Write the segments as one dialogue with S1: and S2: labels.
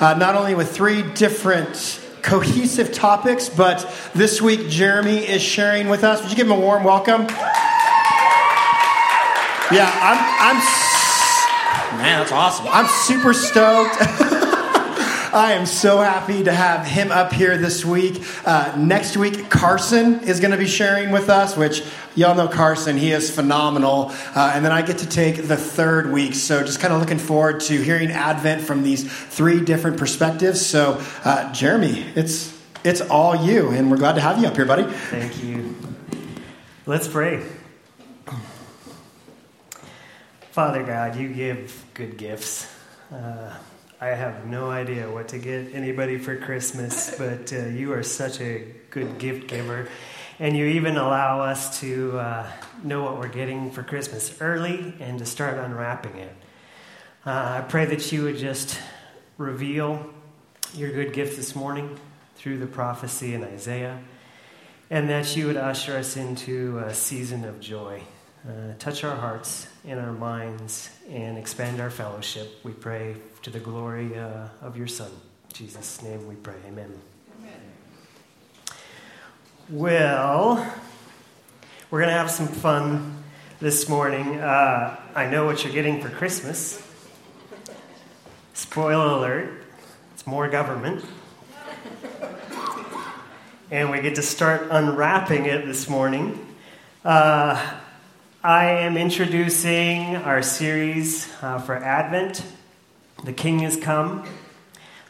S1: uh, not only with three different cohesive topics, but this week Jeremy is sharing with us. Would you give him a warm welcome? Yeah, I'm, I'm
S2: Man, that's awesome.
S1: I'm super stoked. I am so happy to have him up here this week. Uh, next week, Carson is going to be sharing with us, which y'all know Carson. He is phenomenal. Uh, and then I get to take the third week. So just kind of looking forward to hearing Advent from these three different perspectives. So, uh, Jeremy, it's, it's all you, and we're glad to have you up here, buddy.
S3: Thank you. Let's pray. Father God, you give good gifts. Uh, I have no idea what to get anybody for Christmas, but uh, you are such a good gift giver. And you even allow us to uh, know what we're getting for Christmas early and to start unwrapping it. Uh, I pray that you would just reveal your good gift this morning through the prophecy in Isaiah, and that you would usher us into a season of joy. Uh, touch our hearts and our minds and expand our fellowship. We pray to the glory uh, of your Son. In Jesus' name we pray. Amen. Amen. Well, we're going to have some fun this morning. Uh, I know what you're getting for Christmas. Spoiler alert, it's more government. And we get to start unwrapping it this morning. Uh, I am introducing our series uh, for Advent. The King has come.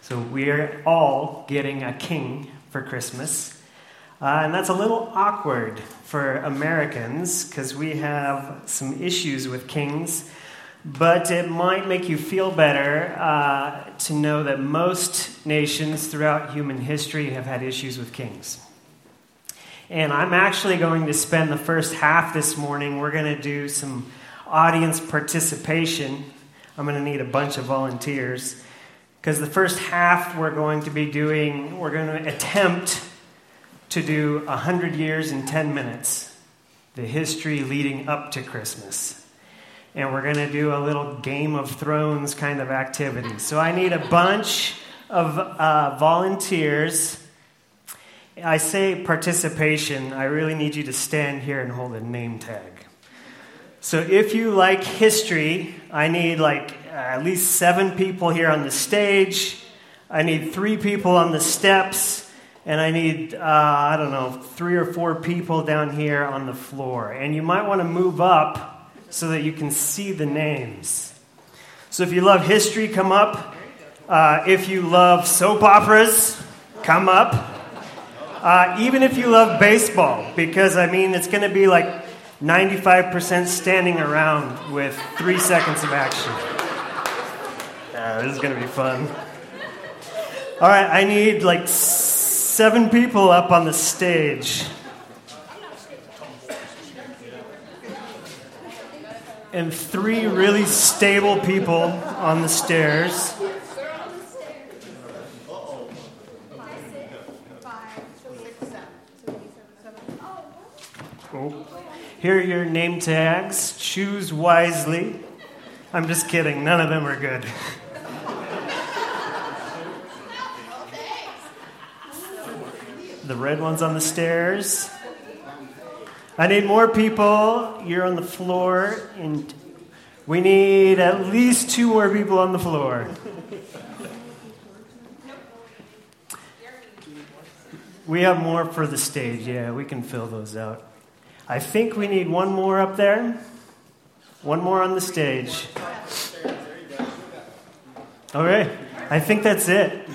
S3: So we're all getting a king for Christmas. Uh, and that's a little awkward for Americans because we have some issues with kings. But it might make you feel better uh, to know that most nations throughout human history have had issues with kings. And I'm actually going to spend the first half this morning. We're going to do some audience participation. I'm going to need a bunch of volunteers. Because the first half we're going to be doing, we're going to attempt to do 100 years in 10 minutes, the history leading up to Christmas. And we're going to do a little Game of Thrones kind of activity. So I need a bunch of uh, volunteers I say participation, I really need you to stand here and hold a name tag. So if you like history, I need like at least seven people here on the stage. I need three people on the steps. And I need, uh, I don't know, three or four people down here on the floor. And you might want to move up so that you can see the names. So if you love history, come up. Uh, if you love soap operas, come up. Uh, even if you love baseball, because I mean, it's going to be like 95% standing around with three seconds of action. This is going to be fun. All right, I need like seven people up on the stage. And three really stable people on the stairs. Here are your name tags. Choose wisely. I'm just kidding. None of them are good. the red one's on the stairs. I need more people. You're on the floor. And we need at least two more people on the floor. We have more for the stage. Yeah, we can fill those out. I think we need one more up there. One more on the stage. All right, I think that's it.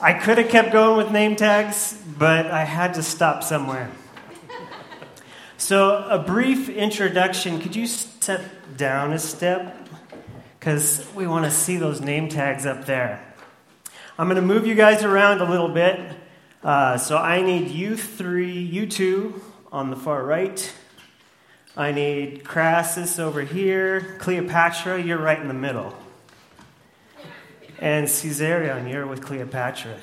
S3: I could have kept going with name tags, but I had to stop somewhere. So, a brief introduction. Could you step down a step? Because we want to see those name tags up there. I'm going to move you guys around a little bit. Uh, so, I need you three, you two, on the far right. I need Crassus over here. Cleopatra, you're right in the middle. And Caesarion, you're with Cleopatra.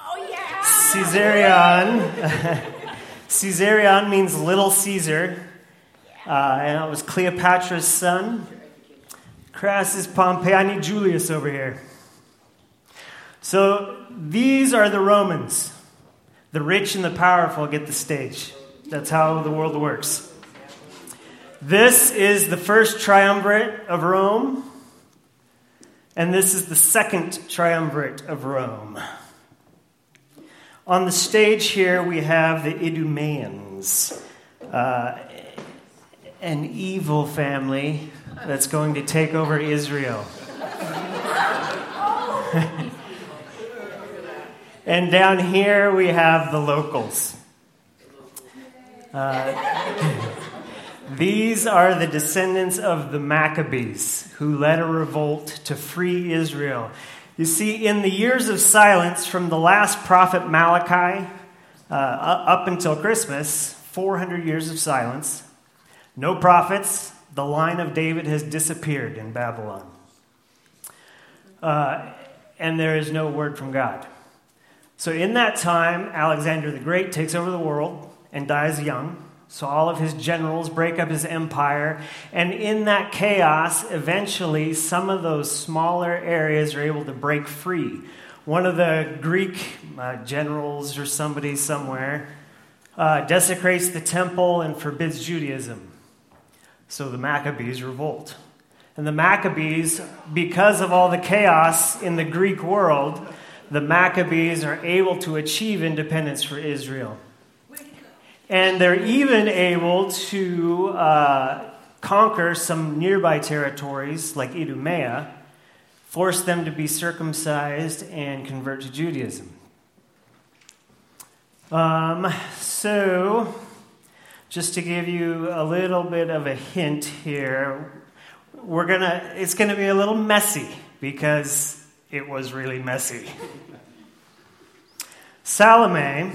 S4: Oh, yeah!
S3: Caesarion. Caesarion means little Caesar. Uh, and it was Cleopatra's son. Crassus Pompey. I need Julius over here. So these are the Romans. The rich and the powerful get the stage. That's how the world works. This is the first triumvirate of Rome, and this is the second triumvirate of Rome. On the stage here, we have the Idumeans, uh, an evil family that's going to take over Israel. and down here, we have the locals. Uh, these are the descendants of the Maccabees who led a revolt to free Israel. You see, in the years of silence from the last prophet Malachi uh, up until Christmas, 400 years of silence, no prophets, the line of David has disappeared in Babylon. Uh, and there is no word from God. So, in that time, Alexander the Great takes over the world and dies young. So all of his generals break up his empire. And in that chaos, eventually, some of those smaller areas are able to break free. One of the Greek uh, generals or somebody somewhere uh, desecrates the temple and forbids Judaism. So the Maccabees revolt. And the Maccabees, because of all the chaos in the Greek world, the Maccabees are able to achieve independence for Israel. And they're even able to uh, conquer some nearby territories like Idumea, force them to be circumcised and convert to Judaism. Um, so, just to give you a little bit of a hint here, we're gonna it's gonna be a little messy because it was really messy. Salome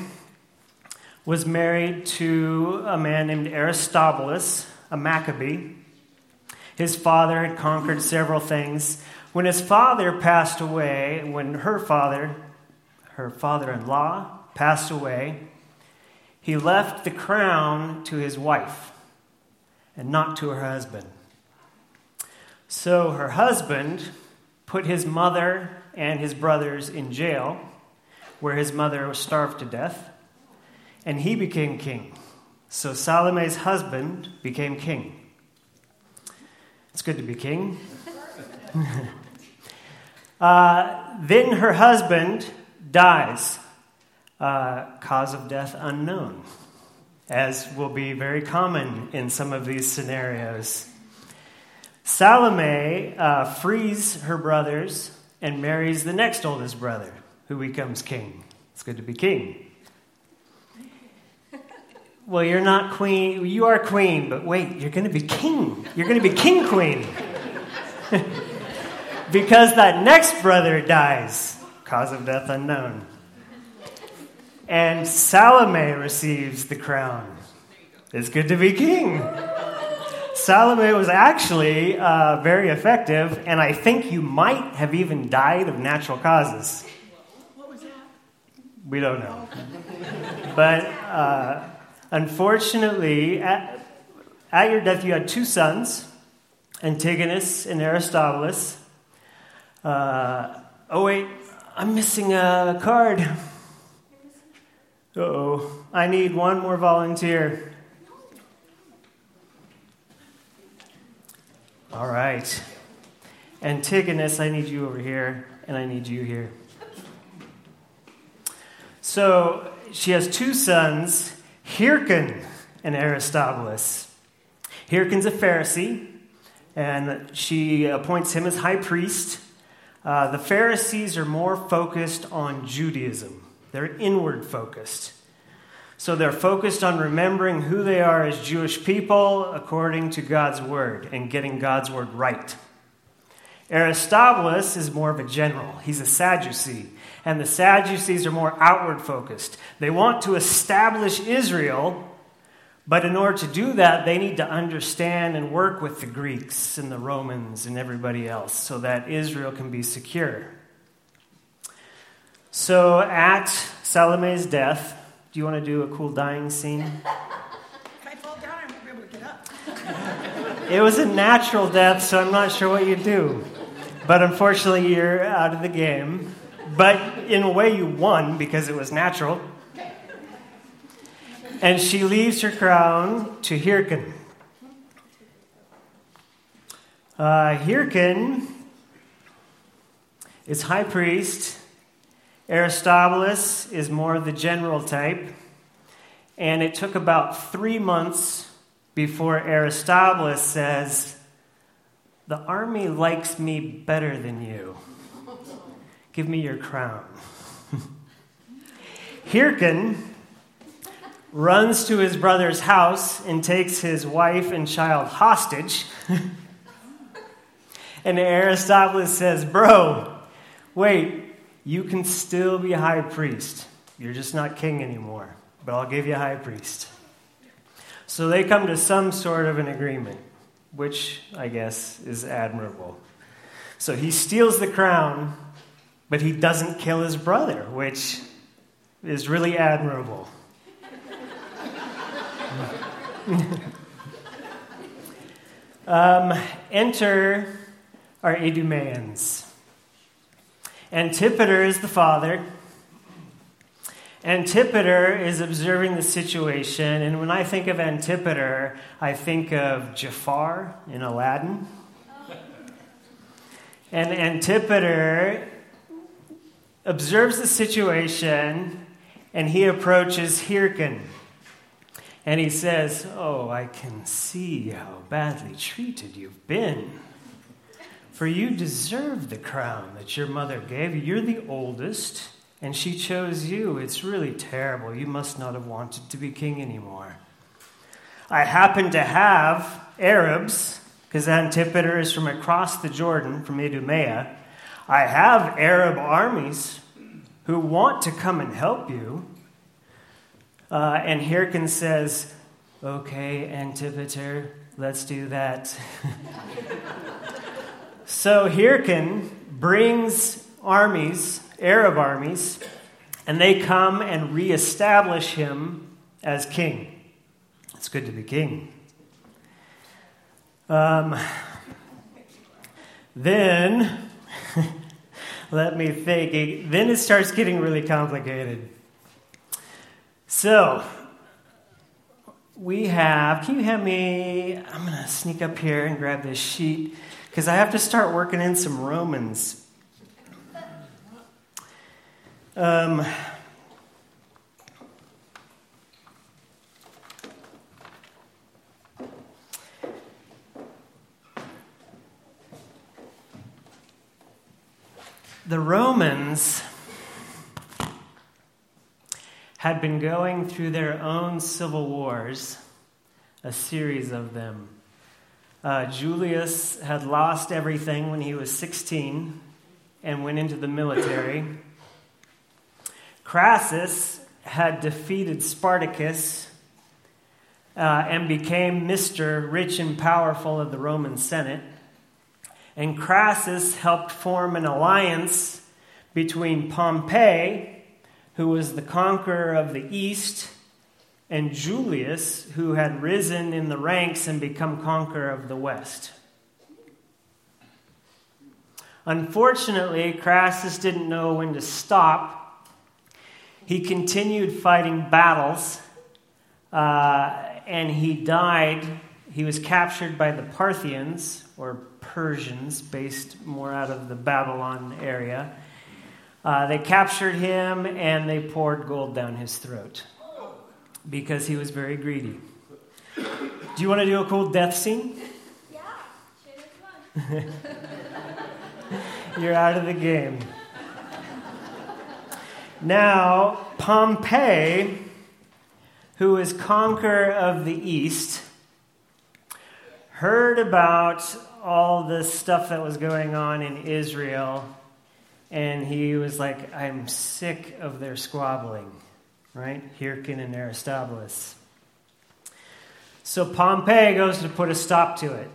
S3: was married to a man named Aristobulus, a Maccabee. His father had conquered several things. When his father passed away, when her father, her father in law, passed away, he left the crown to his wife and not to her husband. So her husband put his mother and his brothers in jail, where his mother was starved to death and he became king. So Salome's husband became king. It's good to be king. uh, then her husband dies, uh, cause of death unknown, as will be very common in some of these scenarios. Salome uh, frees her brothers and marries the next oldest brother, who becomes king. It's good to be king. Well, you're not queen. You are queen, but wait, you're going to be king. You're going to be king queen. because that next brother dies, cause of death unknown. And Salome receives the crown. It's good to be king. Salome was actually uh, very effective, and I think you might have even died of natural causes. What was that? We don't know. But. Uh, Unfortunately, at, at your death, you had two sons, Antigonus and Aristobulus. Uh, oh, wait, I'm missing a card. oh, I need one more volunteer. All right. Antigonus, I need you over here, and I need you here. So she has two sons, Hyrcan and Aristobulus. Hyrcan's a Pharisee, and she appoints him as high priest. Uh, the Pharisees are more focused on Judaism, they're inward focused. So they're focused on remembering who they are as Jewish people according to God's word and getting God's word right. Aristobulus is more of a general. He's a Sadducee. And the Sadducees are more outward focused. They want to establish Israel, but in order to do that, they need to understand and work with the Greeks and the Romans and everybody else so that Israel can be secure. So at Salome's death, do you want to do a cool dying scene?
S2: If I fall down, I won't be able to get up.
S3: It was a natural death, so I'm not sure what you do. But unfortunately, you're out of the game. But in a way, you won because it was natural. And she leaves her crown to Hyrcan. Uh, is high priest. Aristobulus is more the general type. And it took about three months before Aristobulus says, The army likes me better than you. Give me your crown. Hyrcan runs to his brother's house and takes his wife and child hostage. and Aristobulus says, Bro, wait, you can still be high priest. You're just not king anymore, but I'll give you high priest. So they come to some sort of an agreement, which I guess is admirable. So he steals the crown, but he doesn't kill his brother, which is really admirable. um, enter our Idumeans. Antipater is the father. Antipater is observing the situation, and when I think of Antipater, I think of Jafar in Aladdin. And Antipater observes the situation, and he approaches Hyrcan. And he says, Oh, I can see how badly treated you've been. For you deserve the crown that your mother gave you. You're the oldest, and she chose you. It's really terrible. You must not have wanted to be king anymore. I happen to have Arabs, because Antipater is from across the Jordan, from Idumea. I have Arab armies who want to come and help you. Uh, and Hyrcan says, Okay, Antipater, let's do that. so Hyrcan brings armies, Arab armies, and they come and reestablish him as king. It's good to be king. Um, then, let me think. Then it starts getting really complicated. So, we have, can you have me? I'm going to sneak up here and grab this sheet because I have to start working in some Romans. Um, the Romans had been going through their own civil wars, a series of them. Uh, Julius had lost everything when he was 16 and went into the military. Crassus had defeated Spartacus uh, and became Mr. Rich and Powerful of the Roman Senate. And Crassus helped form an alliance between Pompey, who was the conqueror of the east, and Julius, who had risen in the ranks and become conqueror of the west. Unfortunately, Crassus didn't know when to stop. He continued fighting battles, uh, and he died. He was captured by the Parthians, or Persians, based more out of the Babylon area. Uh, they captured him and they poured gold down his throat because he was very greedy. Do you want to do a cool death scene?
S4: Yeah, sure.
S3: You're out of the game. Now, Pompey, who was conqueror of the East, heard about all the stuff that was going on in Israel and he was like, I'm sick of their squabbling, right? Hyrcan and Aristobulus. So Pompey goes to put a stop to it.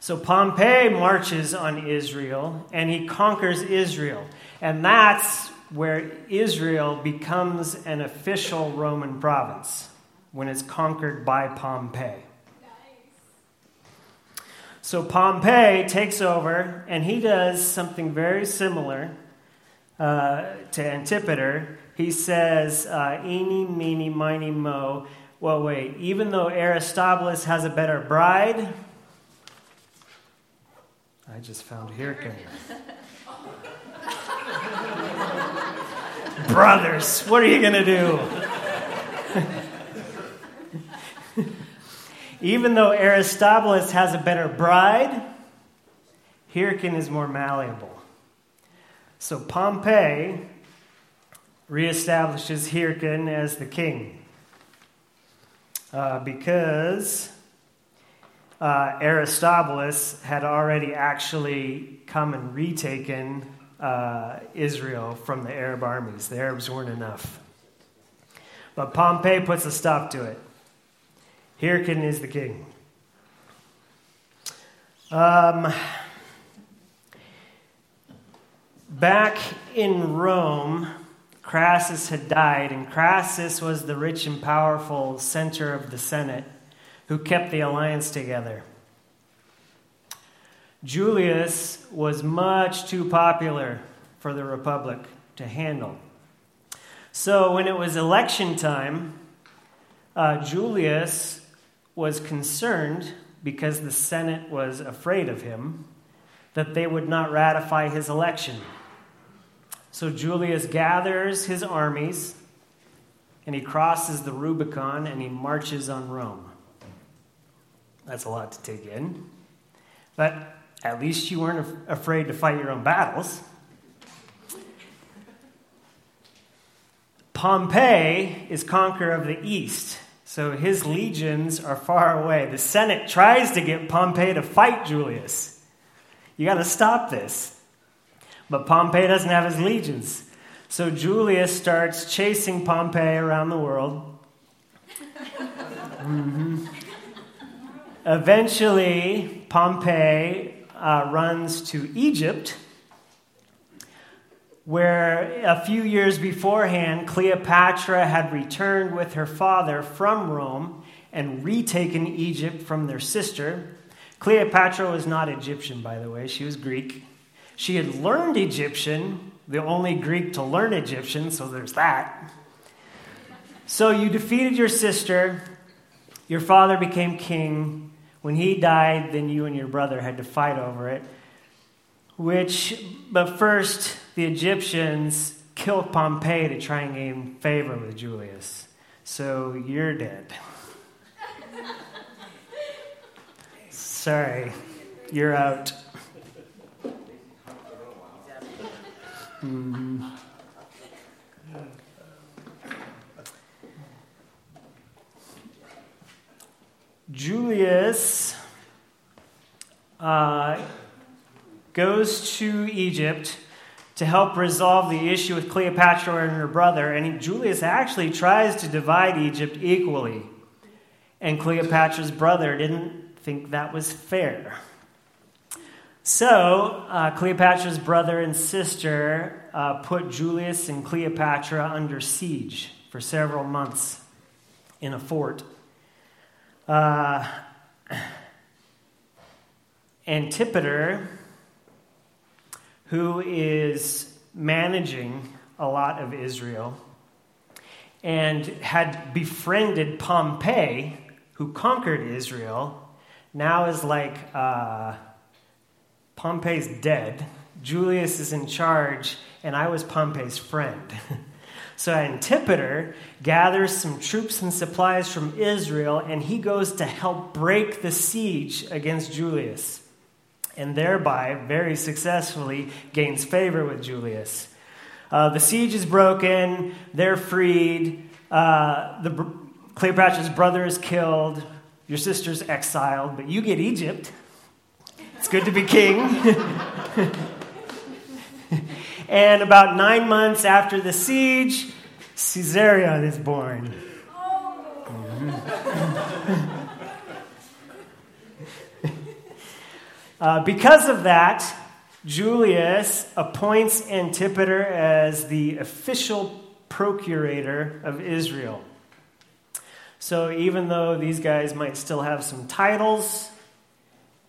S3: So Pompey marches on Israel and he conquers Israel. And that's where Israel becomes an official Roman province when it's conquered by Pompey. So Pompey takes over and he does something very similar uh, to Antipater, he says, uh, Eeny, meeny, miny, mo. Well, wait, even though Aristobulus has a better bride, I just found Hyrcan. Brothers, what are you going to do? Even though Aristobulus has a better bride, Hyrcan is more malleable. So Pompey reestablishes Hyrcan as the king uh, because uh, Aristobulus had already actually come and retaken uh, Israel from the Arab armies. The Arabs weren't enough. But Pompey puts a stop to it. Hyrcan is the king. Um, back in Rome, Crassus had died, and Crassus was the rich and powerful center of the Senate who kept the alliance together. Julius was much too popular for the Republic to handle. So when it was election time, uh, Julius was concerned because the Senate was afraid of him that they would not ratify his election. So Julius gathers his armies and he crosses the Rubicon and he marches on Rome. That's a lot to take in. But at least you weren't af- afraid to fight your own battles. Pompey is conqueror of the east, so his legions are far away. The Senate tries to get Pompey to fight Julius. You got to stop this. But Pompey doesn't have his legions. So Julius starts chasing Pompey around the world. Mm-hmm. Eventually, Pompey uh, runs to Egypt, where a few years beforehand, Cleopatra had returned with her father from Rome and retaken Egypt from their sister. Cleopatra was not Egyptian, by the way, she was Greek. She had learned Egyptian, the only Greek to learn Egyptian, so there's that. So you defeated your sister, your father became king. When he died, then you and your brother had to fight over it. Which, but first, the Egyptians killed Pompey to try and gain favor with Julius. So you're dead. Sorry, you're out. Mm-hmm. Julius uh, goes to Egypt to help resolve the issue with Cleopatra and her brother, and Julius actually tries to divide Egypt equally. And Cleopatra's brother didn't think that was fair. So, uh, Cleopatra's brother and sister uh, put Julius and Cleopatra under siege for several months in a fort. Uh, Antipater, who is managing a lot of Israel and had befriended Pompey, who conquered Israel, now is like uh, Pompey's dead. Julius is in charge, and I was Pompey's friend. So Antipater gathers some troops and supplies from Israel, and he goes to help break the siege against Julius, and thereby, very successfully, gains favor with Julius. Uh, the siege is broken, they're freed, uh, the, Cleopatra's brother is killed, your sister's exiled, but you get Egypt. It's good to be king. And about nine months after the siege, Caesarion is born. uh, because of that, Julius appoints Antipater as the official procurator of Israel. So even though these guys might still have some titles,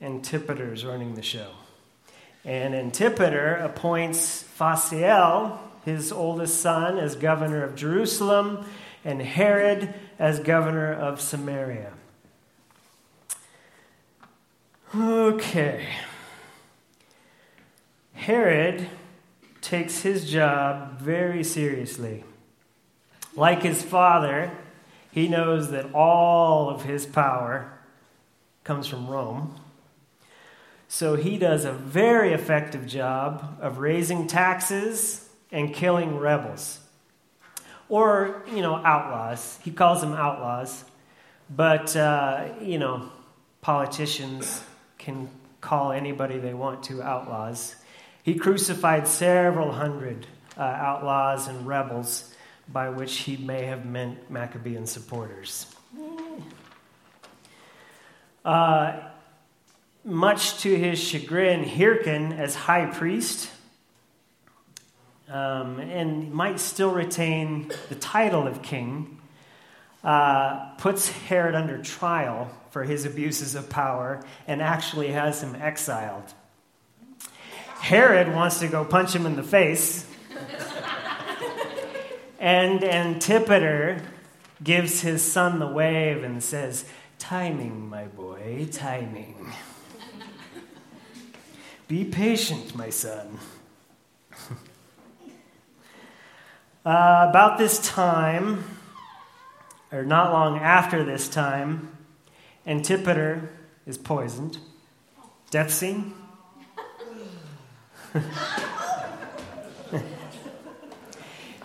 S3: Antipater's running the show. And Antipater appoints Phasael, his oldest son, as governor of Jerusalem, and Herod as governor of Samaria. Okay. Herod takes his job very seriously. Like his father, he knows that all of his power comes from Rome. So he does a very effective job of raising taxes and killing rebels. Or, you know, outlaws. He calls them outlaws. But, uh, you know, politicians can call anybody they want to outlaws. He crucified several hundred uh, outlaws and rebels, by which he may have meant Maccabean supporters. Uh, much to his chagrin, Hyrcan, as high priest, um, and might still retain the title of king, uh, puts Herod under trial for his abuses of power and actually has him exiled. Herod wants to go punch him in the face, and Antipater gives his son the wave and says, Timing, my boy, timing. Be patient, my son. uh, about this time, or not long after this time, Antipater is poisoned. Death scene?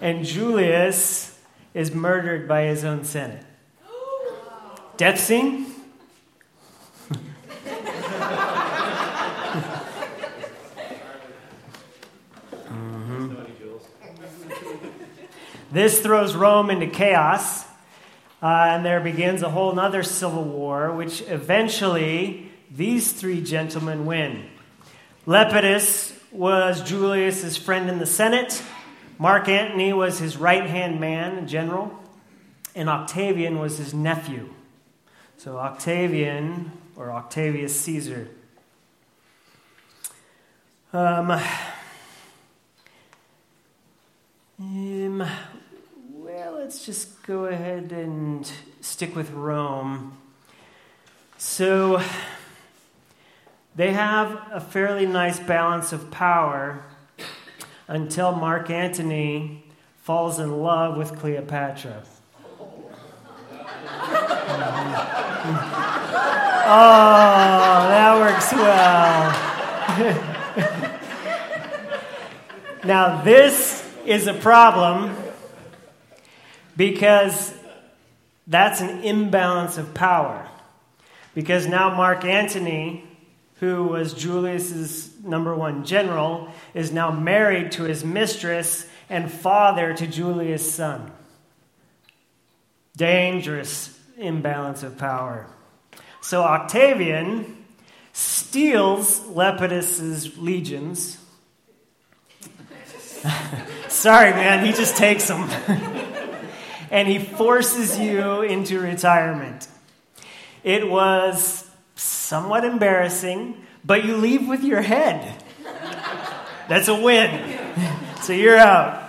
S3: and Julius is murdered by his own Senate. Death scene? Mm-hmm. This throws Rome into chaos, uh, and there begins a whole other civil war, which eventually these three gentlemen win. Lepidus was Julius's friend in the Senate. Mark Antony was his right hand man, general, and Octavian was his nephew. So Octavian, or Octavius Caesar. Um, um, well, let's just go ahead and stick with Rome. So they have a fairly nice balance of power until Mark Antony falls in love with Cleopatra. oh, that works well. now, this is a problem because that's an imbalance of power. Because now Mark Antony, who was Julius's number one general, is now married to his mistress and father to Julius' son. Dangerous imbalance of power. So Octavian steals Lepidus's legions. Sorry, man, he just takes them. and he forces you into retirement. It was somewhat embarrassing, but you leave with your head. That's a win. So you're out.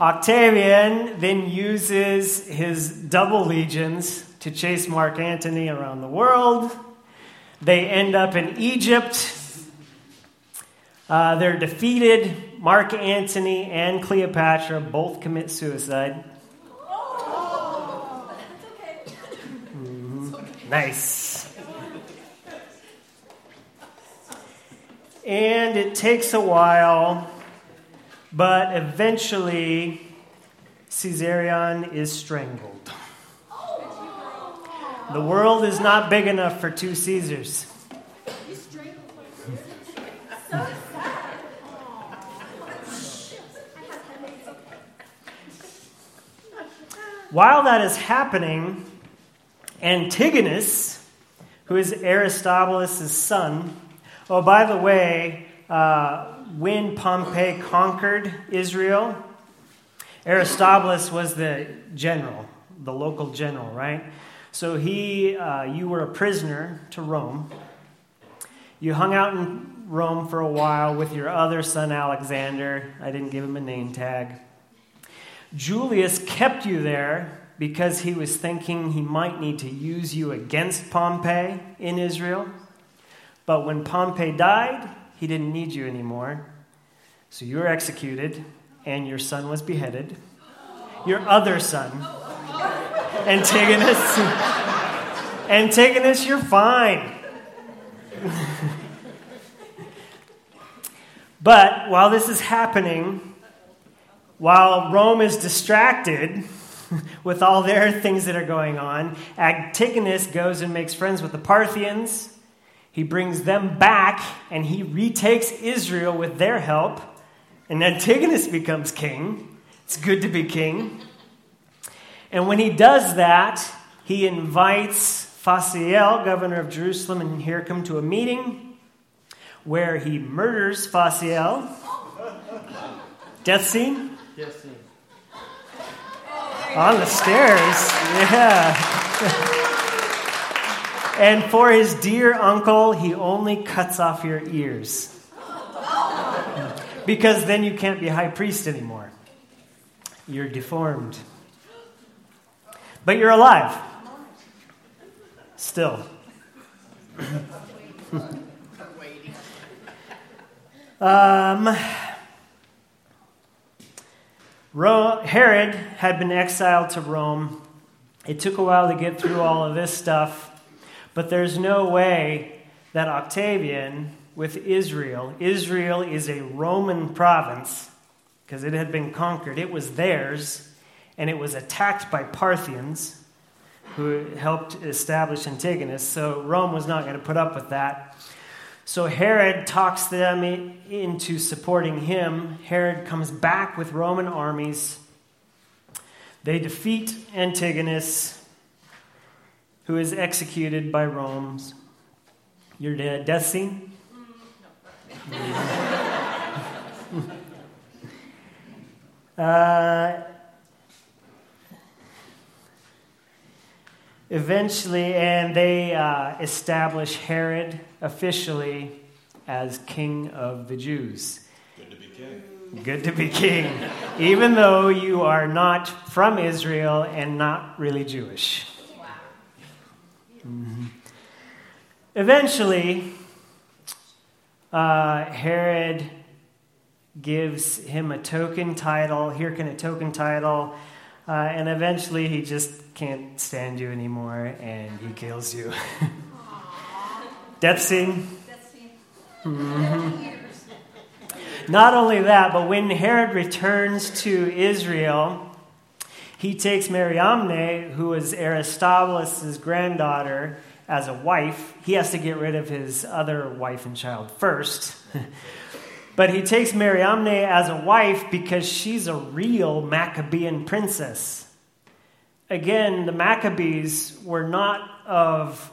S3: Octavian then uses his double legions to chase Mark Antony around the world. They end up in Egypt uh, they're defeated. Mark Antony and Cleopatra both commit suicide. Mm-hmm. Nice. And it takes a while, but eventually Caesarion is strangled. The world is not big enough for two Caesars. While that is happening, Antigonus, who is Aristobulus' son, oh, by the way, uh, when Pompey conquered Israel, Aristobulus was the general, the local general, right? So he, uh, you were a prisoner to Rome. You hung out in Rome for a while with your other son Alexander. I didn't give him a name tag. Julius kept you there because he was thinking he might need to use you against Pompey in Israel. But when Pompey died, he didn't need you anymore. So you were executed, and your son was beheaded. Your other son, Antigonus. Antigonus, you're fine. but while this is happening, while Rome is distracted with all their things that are going on, Antigonus goes and makes friends with the Parthians. He brings them back and he retakes Israel with their help. And Antigonus becomes king. It's good to be king. And when he does that, he invites Phasael, governor of Jerusalem, and Hyrcan to a meeting where he murders Phasael. Death scene? On the stairs. Yeah. and for his dear uncle, he only cuts off your ears. Because then you can't be high priest anymore. You're deformed. But you're alive. Still. um, Herod had been exiled to Rome. It took a while to get through all of this stuff, but there's no way that Octavian, with Israel, Israel is a Roman province because it had been conquered, it was theirs and it was attacked by Parthians who helped establish Antigonus. So Rome was not going to put up with that. So Herod talks them into supporting him. Herod comes back with Roman armies. They defeat Antigonus, who is executed by Rome's. Your death scene? uh, eventually, and they uh, establish Herod officially as king of the Jews.
S4: Good to be king.
S3: Good to be king, even though you are not from Israel and not really Jewish. Mm-hmm. Eventually, uh, Herod gives him a token title. Hyrcan a token title uh, and eventually he just can't stand you anymore and he kills you. Death scene. Mm-hmm. Not only that, but when Herod returns to Israel, he takes Mariamne, who is Aristobulus' granddaughter, as a wife. He has to get rid of his other wife and child first. But he takes Mariamne as a wife because she's a real Maccabean princess. Again, the Maccabees were not of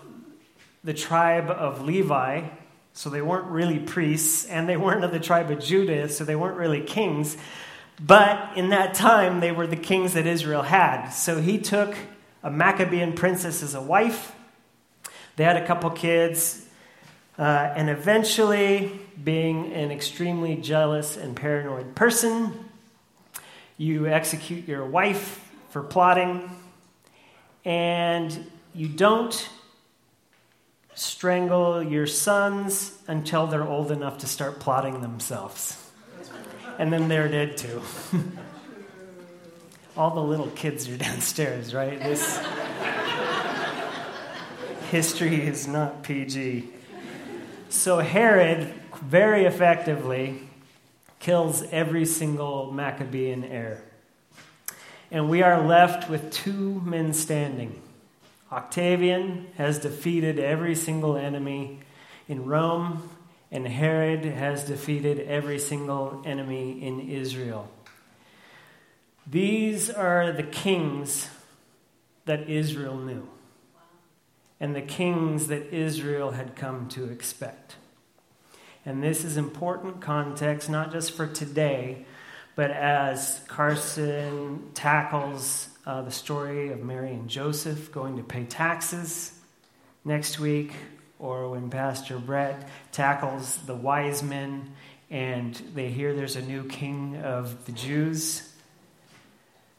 S3: the tribe of Levi, so they weren't really priests, and they weren't of the tribe of Judah, so they weren't really kings. But in that time, they were the kings that Israel had. So he took a Maccabean princess as a wife. They had a couple kids. Uh, and eventually, being an extremely jealous and paranoid person, you execute your wife for plotting, and you don't strangle your sons until they're old enough to start plotting themselves. And then they're dead too. All the little kids are downstairs, right? This history is not PG. So Herod very effectively kills every single Maccabean heir. And we are left with two men standing. Octavian has defeated every single enemy in Rome, and Herod has defeated every single enemy in Israel. These are the kings that Israel knew and the kings that Israel had come to expect. And this is important context, not just for today, but as Carson tackles uh, the story of Mary and Joseph going to pay taxes next week, or when Pastor Brett tackles the wise men and they hear there's a new king of the Jews.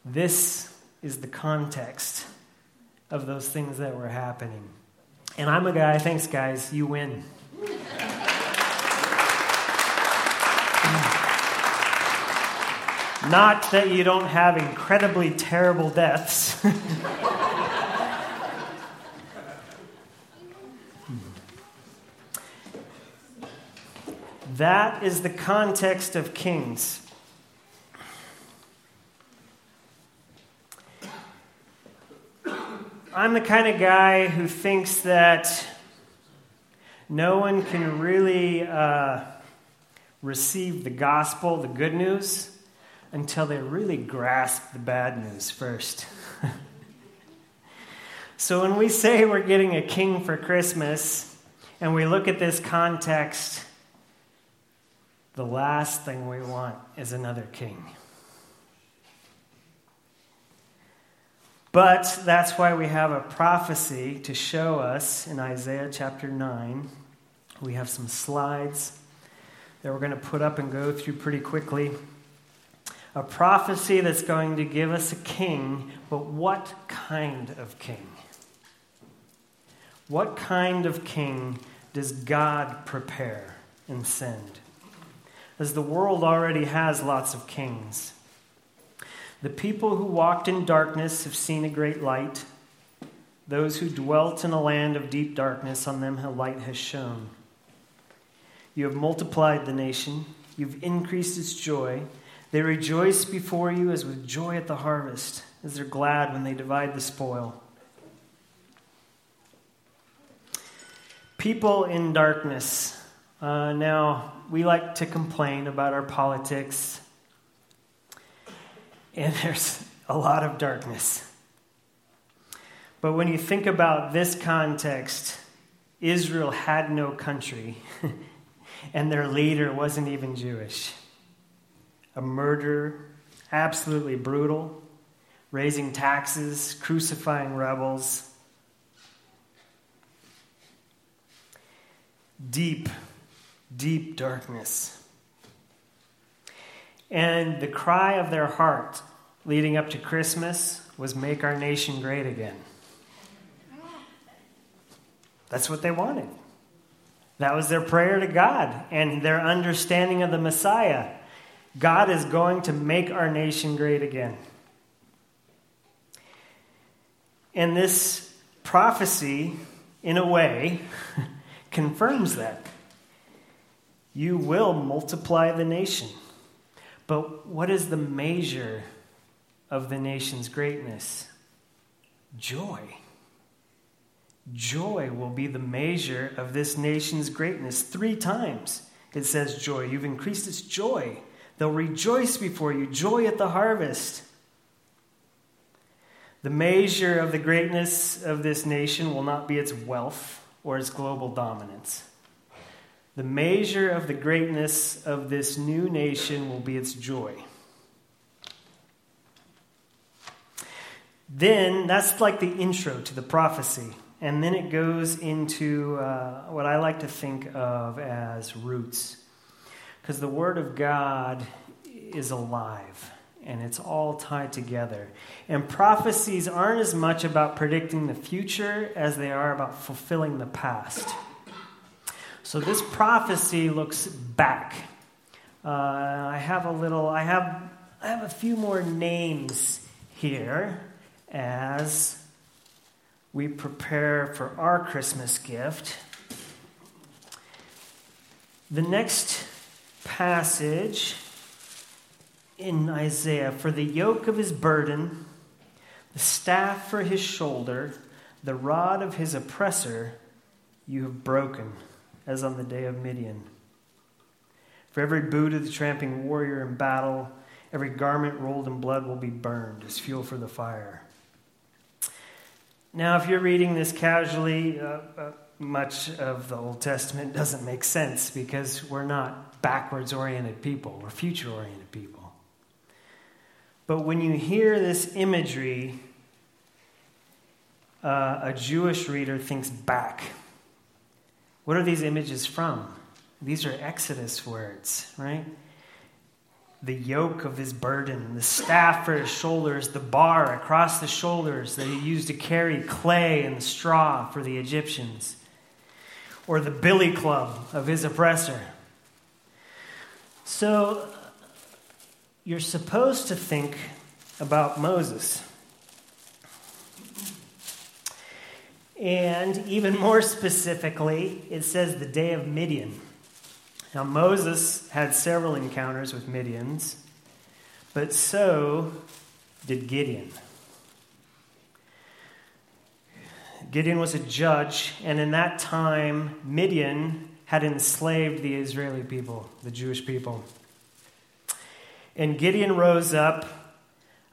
S3: This is the context of those things that were happening. And I'm a guy, thanks guys, you win. Not that you don't have incredibly terrible deaths. that is the context of Kings. I'm the kind of guy who thinks that no one can really uh, receive the gospel, the good news, until they really grasp the bad news first. so when we say we're getting a king for Christmas, and we look at this context, the last thing we want is another king. But that's why we have a prophecy to show us in Isaiah chapter 9. We have some slides that we're going to put up and go through pretty quickly a prophecy that's going to give us a king, but what kind of king? What kind of king does God prepare and send? As the world already has lots of kings. The people who walked in darkness have seen a great light. Those who dwelt in a land of deep darkness, on them a light has shone. You have multiplied the nation, you've increased its joy. They rejoice before you as with joy at the harvest, as they're glad when they divide the spoil. People in darkness. Uh, now, we like to complain about our politics, and there's a lot of darkness. But when you think about this context, Israel had no country, and their leader wasn't even Jewish a murderer, absolutely brutal, raising taxes, crucifying rebels. Deep, deep darkness. And the cry of their heart leading up to Christmas was make our nation great again. That's what they wanted. That was their prayer to God and their understanding of the Messiah. God is going to make our nation great again. And this prophecy, in a way, confirms that. You will multiply the nation. But what is the measure of the nation's greatness? Joy. Joy will be the measure of this nation's greatness. Three times it says joy. You've increased its joy. They'll rejoice before you, joy at the harvest. The measure of the greatness of this nation will not be its wealth or its global dominance. The measure of the greatness of this new nation will be its joy. Then, that's like the intro to the prophecy. And then it goes into uh, what I like to think of as roots. Because the Word of God is alive and it's all tied together. And prophecies aren't as much about predicting the future as they are about fulfilling the past. So this prophecy looks back. Uh, I have a little, I have, I have a few more names here as we prepare for our Christmas gift. The next passage in Isaiah For the yoke of his burden, the staff for his shoulder, the rod of his oppressor, you have broken, as on the day of Midian. For every boot of the tramping warrior in battle, every garment rolled in blood will be burned as fuel for the fire. Now, if you're reading this casually, uh, uh, much of the Old Testament doesn't make sense because we're not backwards oriented people, we're future oriented people. But when you hear this imagery uh, a Jewish reader thinks back. What are these images from? These are Exodus words, right? The yoke of his burden, the staff for his shoulders, the bar across the shoulders that he used to carry clay and straw for the Egyptians, or the billy club of his oppressor. So you're supposed to think about Moses. And even more specifically, it says the day of Midian. Now, Moses had several encounters with Midians, but so did Gideon. Gideon was a judge, and in that time, Midian had enslaved the Israeli people, the Jewish people. And Gideon rose up.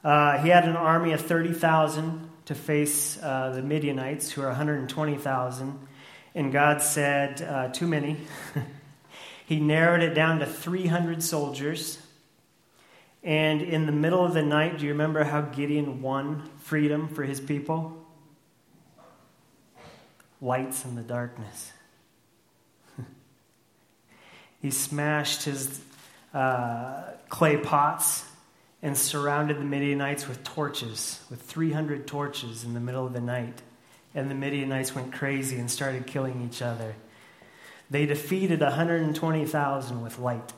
S3: Uh, he had an army of 30,000 to face uh, the Midianites, who are 120,000. And God said, uh, Too many. he narrowed it down to 300 soldiers. And in the middle of the night, do you remember how Gideon won freedom for his people? Lights in the darkness. he smashed his uh, clay pots and surrounded the Midianites with torches, with 300 torches in the middle of the night. And the Midianites went crazy and started killing each other. They defeated 120,000 with light.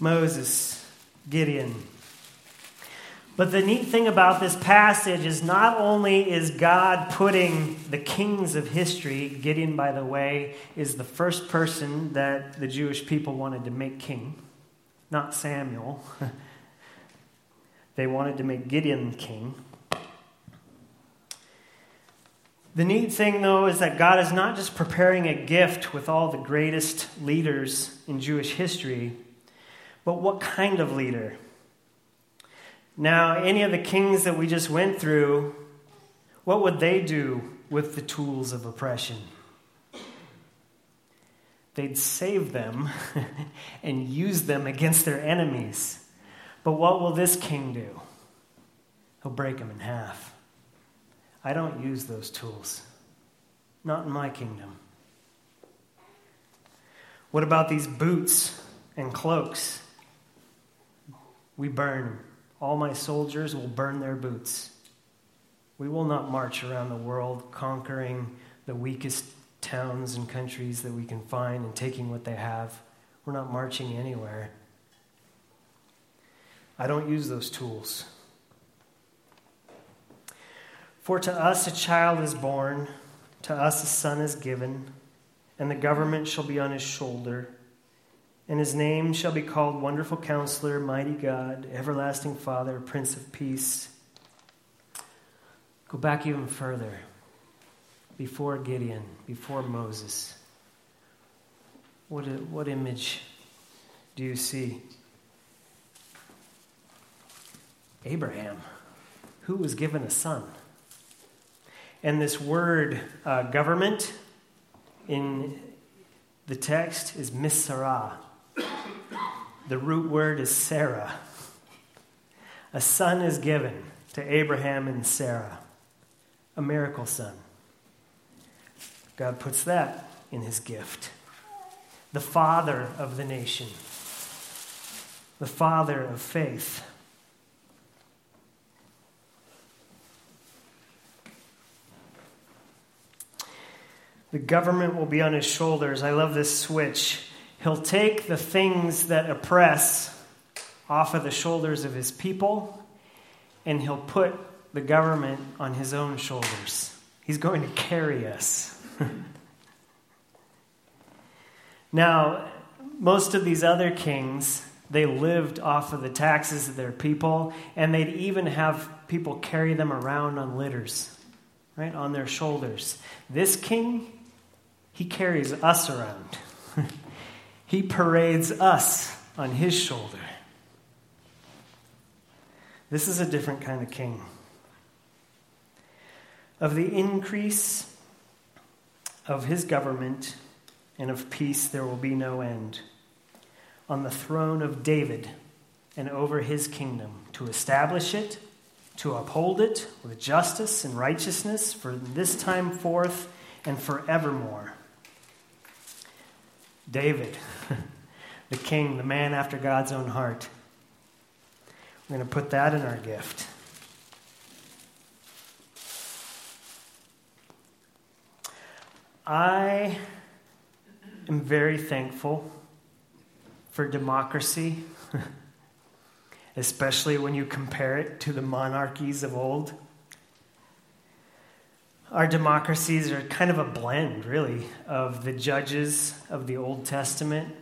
S3: Moses, Gideon. But the neat thing about this passage is not only is God putting the kings of history, Gideon, by the way, is the first person that the Jewish people wanted to make king not Samuel. they wanted to make Gideon king. The neat thing, though, is that God is not just preparing a gift with all the greatest leaders in Jewish history, but what kind of leader? Now, any of the kings that we just went through, what would they do with the tools of oppression? They'd save them and use them against their enemies. But what will this king do? He'll break them in half. I don't use those tools, not in my kingdom. What about these boots and cloaks? We burn. All my soldiers will burn their boots. We will not march around the world conquering the weakest towns and countries that we can find and taking what they have. We're not marching anywhere. I don't use those tools. For to us a child is born, to us a son is given, and the government shall be on his shoulder. And his name shall be called Wonderful Counselor, Mighty God, Everlasting Father, Prince of Peace. Go back even further before Gideon, before Moses? What, what image do you see? Abraham, who was given a son. And this word uh, government in the text is misarah. The root word is Sarah. A son is given to Abraham and Sarah, a miracle son. God puts that in his gift. The father of the nation, the father of faith. The government will be on his shoulders. I love this switch. He'll take the things that oppress off of the shoulders of his people, and he'll put the government on his own shoulders. He's going to carry us. Now, most of these other kings, they lived off of the taxes of their people, and they'd even have people carry them around on litters, right, on their shoulders. This king, he carries us around. he parades us on his shoulder. This is a different kind of king. Of the increase of his government and of peace there will be no end. On the throne of David and over his kingdom, to establish it to uphold it with justice and righteousness from this time forth and forevermore. David, the king, the man after God's own heart. We're going to put that in our gift. I am very thankful for democracy, especially when you compare it to the monarchies of old. Our democracies are kind of a blend, really, of the judges of the Old Testament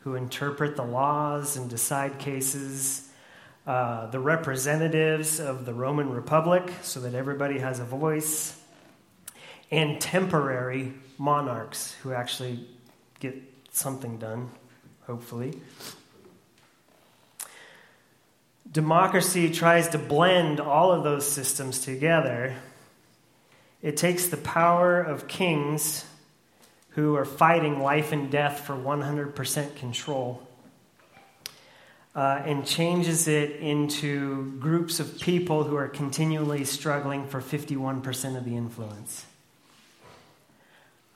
S3: who interpret the laws and decide cases, uh, the representatives of the Roman Republic so that everybody has a voice, and temporary monarchs who actually get something done, hopefully. Democracy tries to blend all of those systems together. It takes the power of kings who are fighting life and death for 100% control uh, and changes it into groups of people who are continually struggling for 51% of the influence.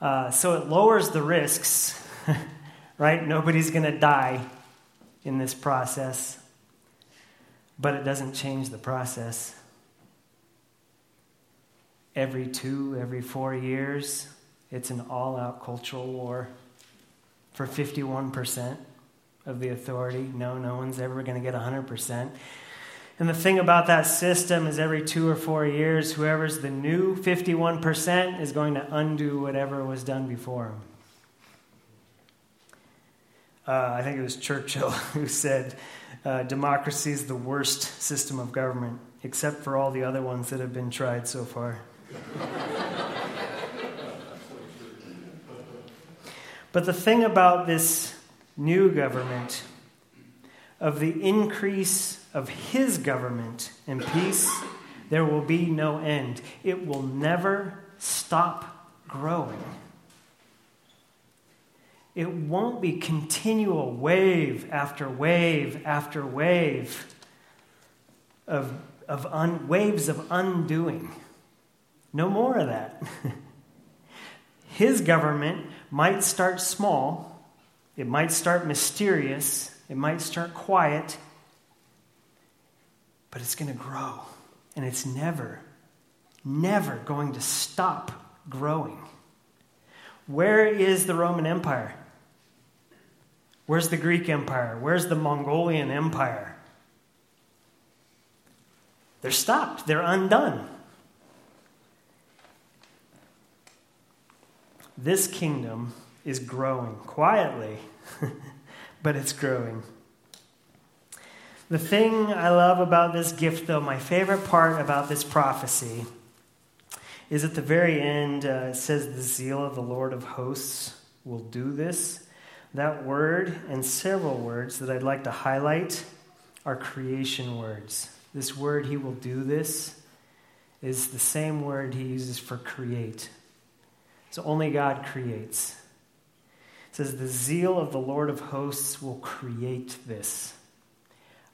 S3: Uh, so it lowers the risks, right? Nobody's going to die in this process, but it doesn't change the process. Every two, every four years, it's an all out cultural war for 51% of the authority. No, no one's ever going to get 100%. And the thing about that system is every two or four years, whoever's the new 51% is going to undo whatever was done before. Uh, I think it was Churchill who said, uh, democracy is the worst system of government, except for all the other ones that have been tried so far. but the thing about this new government, of the increase of his government and peace, there will be no end. It will never stop growing. It won't be continual wave after wave after wave of, of un, waves of undoing. No more of that. His government might start small, it might start mysterious, it might start quiet, but it's going to grow. And it's never, never going to stop growing. Where is the Roman Empire? Where's the Greek Empire? Where's the Mongolian Empire? They're stopped, they're undone. This kingdom is growing quietly, but it's growing. The thing I love about this gift, though, my favorite part about this prophecy, is at the very end, uh, it says, The zeal of the Lord of hosts will do this. That word and several words that I'd like to highlight are creation words. This word, He will do this, is the same word He uses for create. So only God creates. It says, The zeal of the Lord of hosts will create this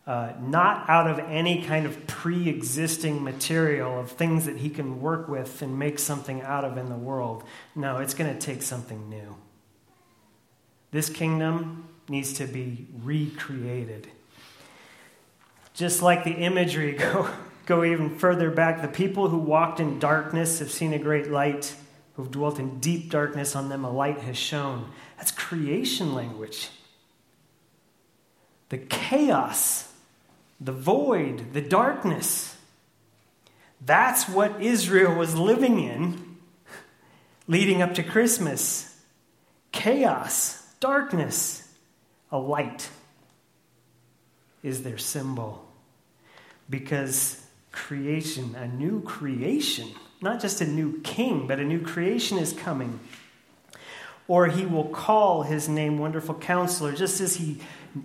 S3: uh, not out of any kind of pre existing material of things that he can work with and make something out of in the world. No, it's going to take something new. This kingdom needs to be recreated. Just like the imagery, go, go even further back. The people who walked in darkness have seen a great light, who've dwelt in deep darkness, on them a light has shone. That's creation language. The chaos the void, the darkness. That's what Israel was living in leading up to Christmas chaos, darkness, a light is their symbol. Because creation, a new creation, not just a new king, but a new creation is coming. Or he will call his name Wonderful Counselor, just as he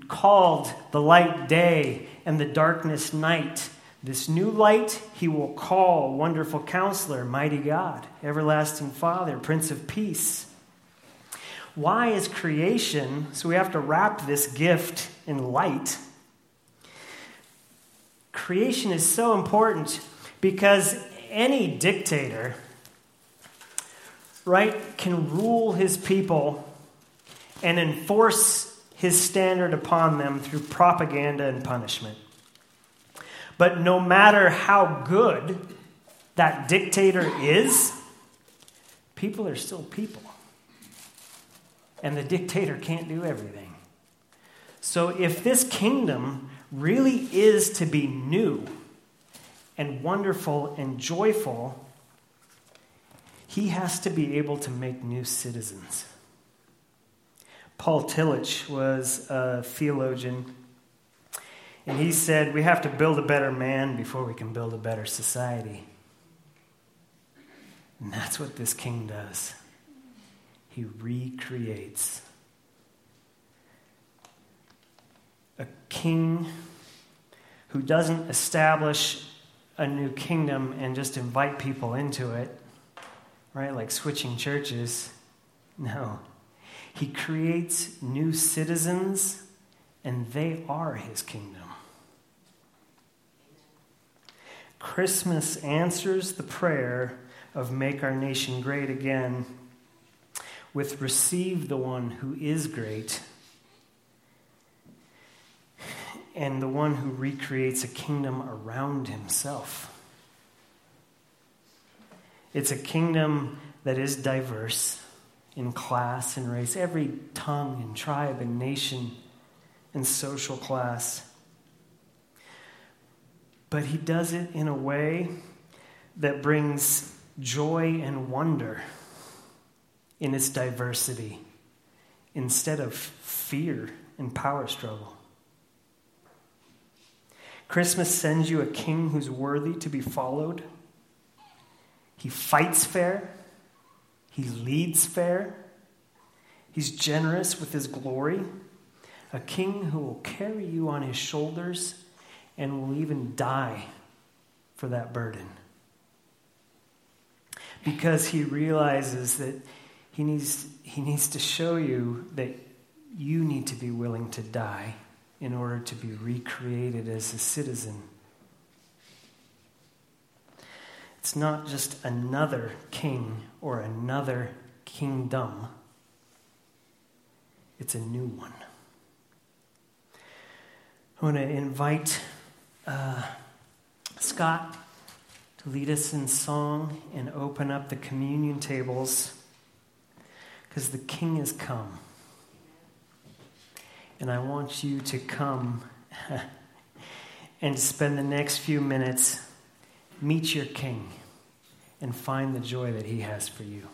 S3: called the light day and the darkness night. This new light he will call Wonderful Counselor, Mighty God, Everlasting Father, Prince of Peace. Why is creation, so we have to wrap this gift in light? creation is so important because any dictator, right, can rule his people and enforce his standard upon them through propaganda and punishment. But no matter how good that dictator is, people are still people. And the dictator can't do everything. So if this kingdom really is to be new and wonderful and joyful, he has to be able to make new citizens. Paul Tillich was a theologian, and he said, We have to build a better man before we can build a better society. And that's what this king does. He recreates. A king who doesn't establish a new kingdom and just invite people into it, right? Like switching churches. No. He creates new citizens, and they are his kingdom. Christmas answers the prayer of Make Our Nation Great Again with Receive the One who is great and the one who recreates a kingdom around himself. It's a kingdom that is diverse in class and race, every tongue and tribe and nation and social class. But he does it in a way that brings joy and wonder in its diversity instead of fear and power struggle. Christmas sends you a king who's worthy to be followed. He fights fair. He leads fair. He's generous with his glory. A king who will carry you on his shoulders and will even die for that burden. Because he realizes that he needs, he needs to show you that you need to be willing to die in order to be recreated as a citizen. It's not just another king or another kingdom, it's a new one. I want to invite uh, Scott to lead us in song and open up the communion tables because the king has come. And I want you to come and spend the next few minutes, meet your king, and find the joy that he has for you.